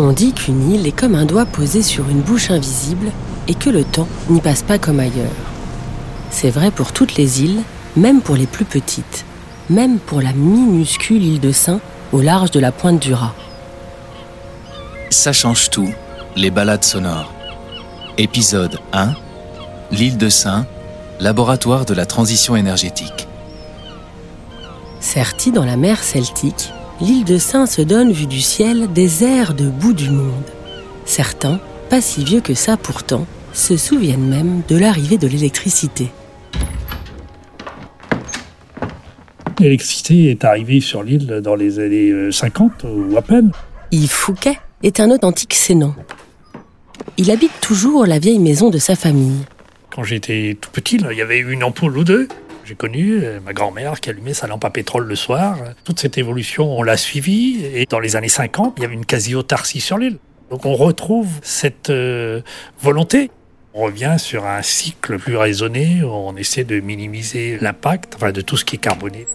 On dit qu'une île est comme un doigt posé sur une bouche invisible et que le temps n'y passe pas comme ailleurs. C'est vrai pour toutes les îles, même pour les plus petites, même pour la minuscule île de Saint au large de la pointe du Raz. Ça change tout, les balades sonores. Épisode 1 L'île de Saint, laboratoire de la transition énergétique. Sertie dans la mer Celtique, l'île de Saint se donne vue du ciel des airs de bout du monde. Certains, pas si vieux que ça pourtant, se souviennent même de l'arrivée de l'électricité. L'électricité est arrivée sur l'île dans les années 50 ou à peine. Yves Fouquet est un authentique sénan. Il habite toujours la vieille maison de sa famille. Quand j'étais tout petit, là, il y avait une ampoule ou deux. J'ai connu euh, ma grand-mère qui allumait sa lampe à pétrole le soir. Toute cette évolution, on l'a suivie. Et dans les années 50, il y avait une quasi-autarcie sur l'île. Donc on retrouve cette euh, volonté. On revient sur un cycle plus raisonné. Où on essaie de minimiser l'impact de tout ce qui est carboné.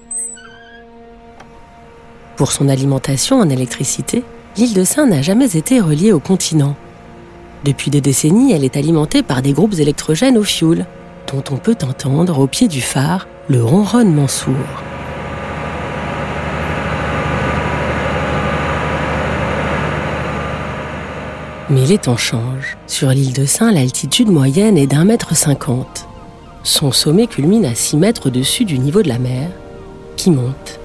Pour son alimentation en électricité, l'île de Saint n'a jamais été reliée au continent. Depuis des décennies, elle est alimentée par des groupes électrogènes au fioul, dont on peut entendre au pied du phare le ronronnement sourd. Mais les temps changent. Sur l'île de Saint, l'altitude moyenne est d'un mètre cinquante. Son sommet culmine à 6 mètres au-dessus du niveau de la mer, qui monte.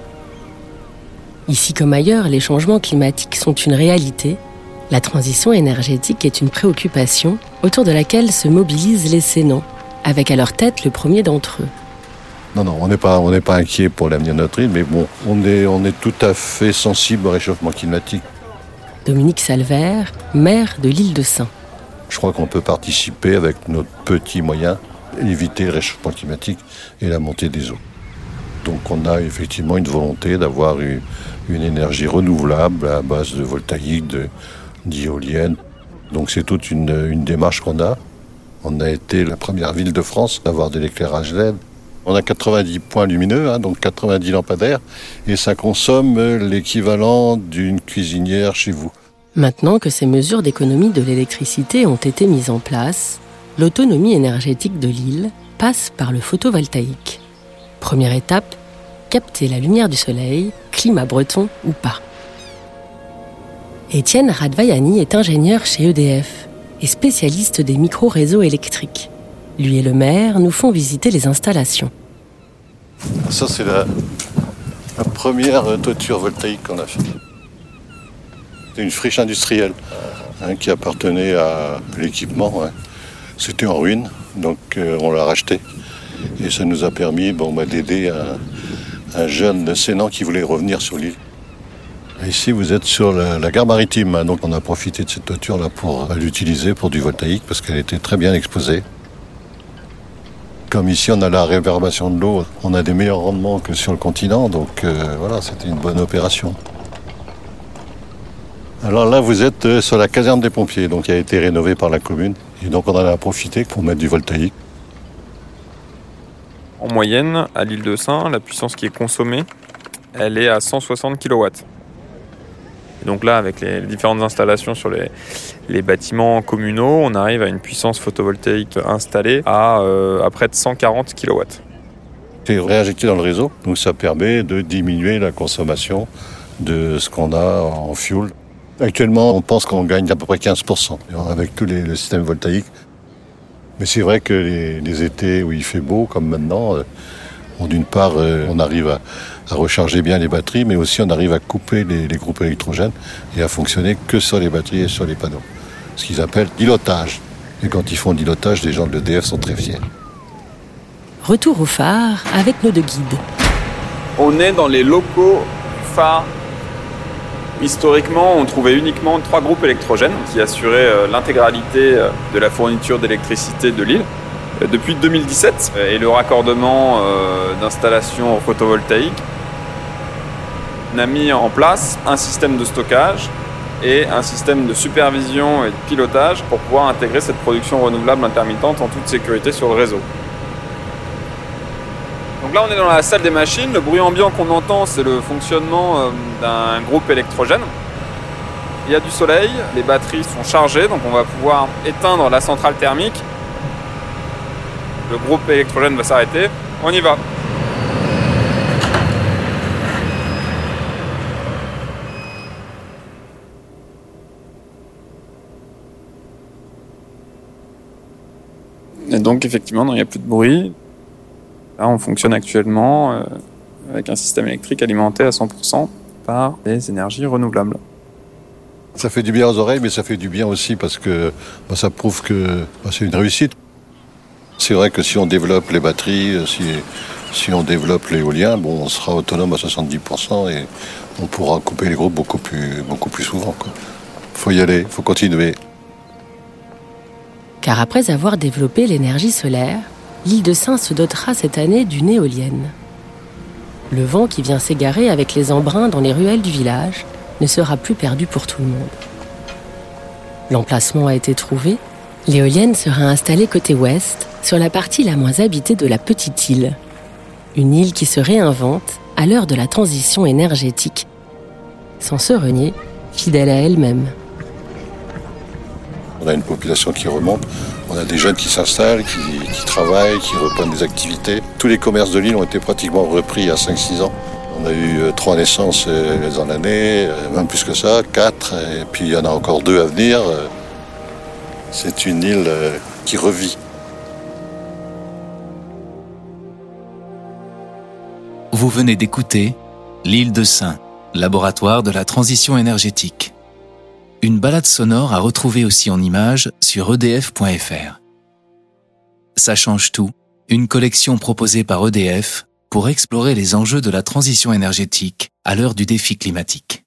Ici comme ailleurs, les changements climatiques sont une réalité. La transition énergétique est une préoccupation autour de laquelle se mobilisent les Sénans, avec à leur tête le premier d'entre eux. Non, non, on n'est pas, on pas inquiet pour l'avenir de notre île, mais bon, on est, on est tout à fait sensible au réchauffement climatique. Dominique Salver, maire de l'île de Saint. Je crois qu'on peut participer avec notre petits moyens, éviter le réchauffement climatique et la montée des eaux. Donc on a effectivement une volonté d'avoir une, une énergie renouvelable à base de voltaïque, d'éoliennes. Donc c'est toute une, une démarche qu'on a. On a été la première ville de France à avoir de l'éclairage LED. On a 90 points lumineux, hein, donc 90 lampadaires, et ça consomme l'équivalent d'une cuisinière chez vous. Maintenant que ces mesures d'économie de l'électricité ont été mises en place, l'autonomie énergétique de l'île passe par le photovoltaïque. Première étape, capter la lumière du soleil, climat breton ou pas. Étienne Radvayani est ingénieur chez EDF et spécialiste des micro-réseaux électriques. Lui et le maire nous font visiter les installations. Ça, c'est la, première toiture voltaïque qu'on a fait. C'est une friche industrielle hein, qui appartenait à l'équipement. C'était en ruine, donc euh, on l'a racheté. Et ça nous a permis bon, bah, d'aider un, un jeune sénant qui voulait revenir sur l'île. Ici, vous êtes sur la, gare maritime, donc on a profité de cette toiture-là pour l'utiliser pour du voltaïque parce qu'elle était très bien exposée. Comme ici, on a la réverbération de l'eau, on a des meilleurs rendements que sur le continent, donc euh, voilà, c'était une bonne opération. Alors là, vous êtes euh, sur la caserne des pompiers, donc qui a été rénovée par la commune, et donc on en a profité pour mettre du voltaïque. En moyenne, à l'île de Saint, la puissance qui est consommée, elle est à 160 kW. Donc là, avec les différentes installations sur les, bâtiments communaux, on arrive à une puissance photovoltaïque installée à, euh, près de 140 kW. C'est réinjecté dans le réseau, donc ça permet de diminuer la consommation de ce qu'on a en fuel. Actuellement, on pense qu'on gagne à peu près 15% avec tous les, le système voltaïque. Mais c'est vrai que les, les étés où il fait beau, comme maintenant, euh, bon, d'une part, euh, on arrive à, à recharger bien les batteries, mais aussi on arrive à couper les, les groupes électrogènes et à fonctionner que sur les batteries et sur les panneaux. Ce qu'ils appellent dilotage. Et quand ils font dilotage, les gens de l'EDF sont très fiers. Retour au phare avec nos deux guides. On est dans les locaux du phare. Historiquement, on trouvait uniquement trois groupes électrogènes qui assuraient euh, l'intégralité euh, de la fourniture d'électricité de l'île. Depuis 2017 euh, et le raccordement euh, d'installations photovoltaïques, on a mis en place un système de stockage et un système de supervision et de pilotage pour pouvoir intégrer cette production renouvelable intermittente en toute sécurité sur le réseau. Donc là, on est dans la salle des machines. Le bruit ambiant qu'on entend, c'est le fonctionnement euh, d'un groupe électrogène. Il y a du soleil, les batteries sont chargées, donc on va pouvoir éteindre la centrale thermique. Le groupe électrogène va s'arrêter. On y va. Et donc effectivement, il n'y a plus de bruit. Là, on fonctionne actuellement euh, avec un système électrique alimenté à 100% par des énergies renouvelables. Ça fait du bien aux oreilles, mais ça fait du bien aussi parce que bah, ça prouve que bah, c'est une réussite. C'est vrai que si on développe les batteries, euh, si, si on développe l'éolien, bon, on sera autonome à 70% et on pourra couper les groupes beaucoup plus, beaucoup plus souvent. Il faut y aller, faut continuer. Car après avoir développé l'énergie solaire, l'île de Saint se dotera cette année d'une éolienne. Le vent qui vient s'égarer avec les embruns dans les ruelles du village ne sera plus perdu pour tout le monde. L'emplacement a été trouvé. L'éolienne sera installée côté ouest, sur la partie la moins habitée de la petite île. Une île qui se réinvente à l'heure de la transition énergétique, sans se renier, fidèle à elle-même. On a une population qui remonte, on a des jeunes qui s'installent, qui, travaillent, qui reprennent des activités. Tous les commerces de l'île ont été pratiquement repris à 5-6 ans. On a eu euh, trois naissances euh, dans l'année, euh, même plus que ça, quatre, et puis il y en a encore deux à venir. C'est une île qui revit. Vous venez d'écouter L'île de Saint, laboratoire de la transition énergétique. Une balade sonore à retrouver aussi en images sur edf.fr. Ça change tout, une collection proposée par EDF pour explorer les enjeux de la transition énergétique à l'heure du défi climatique.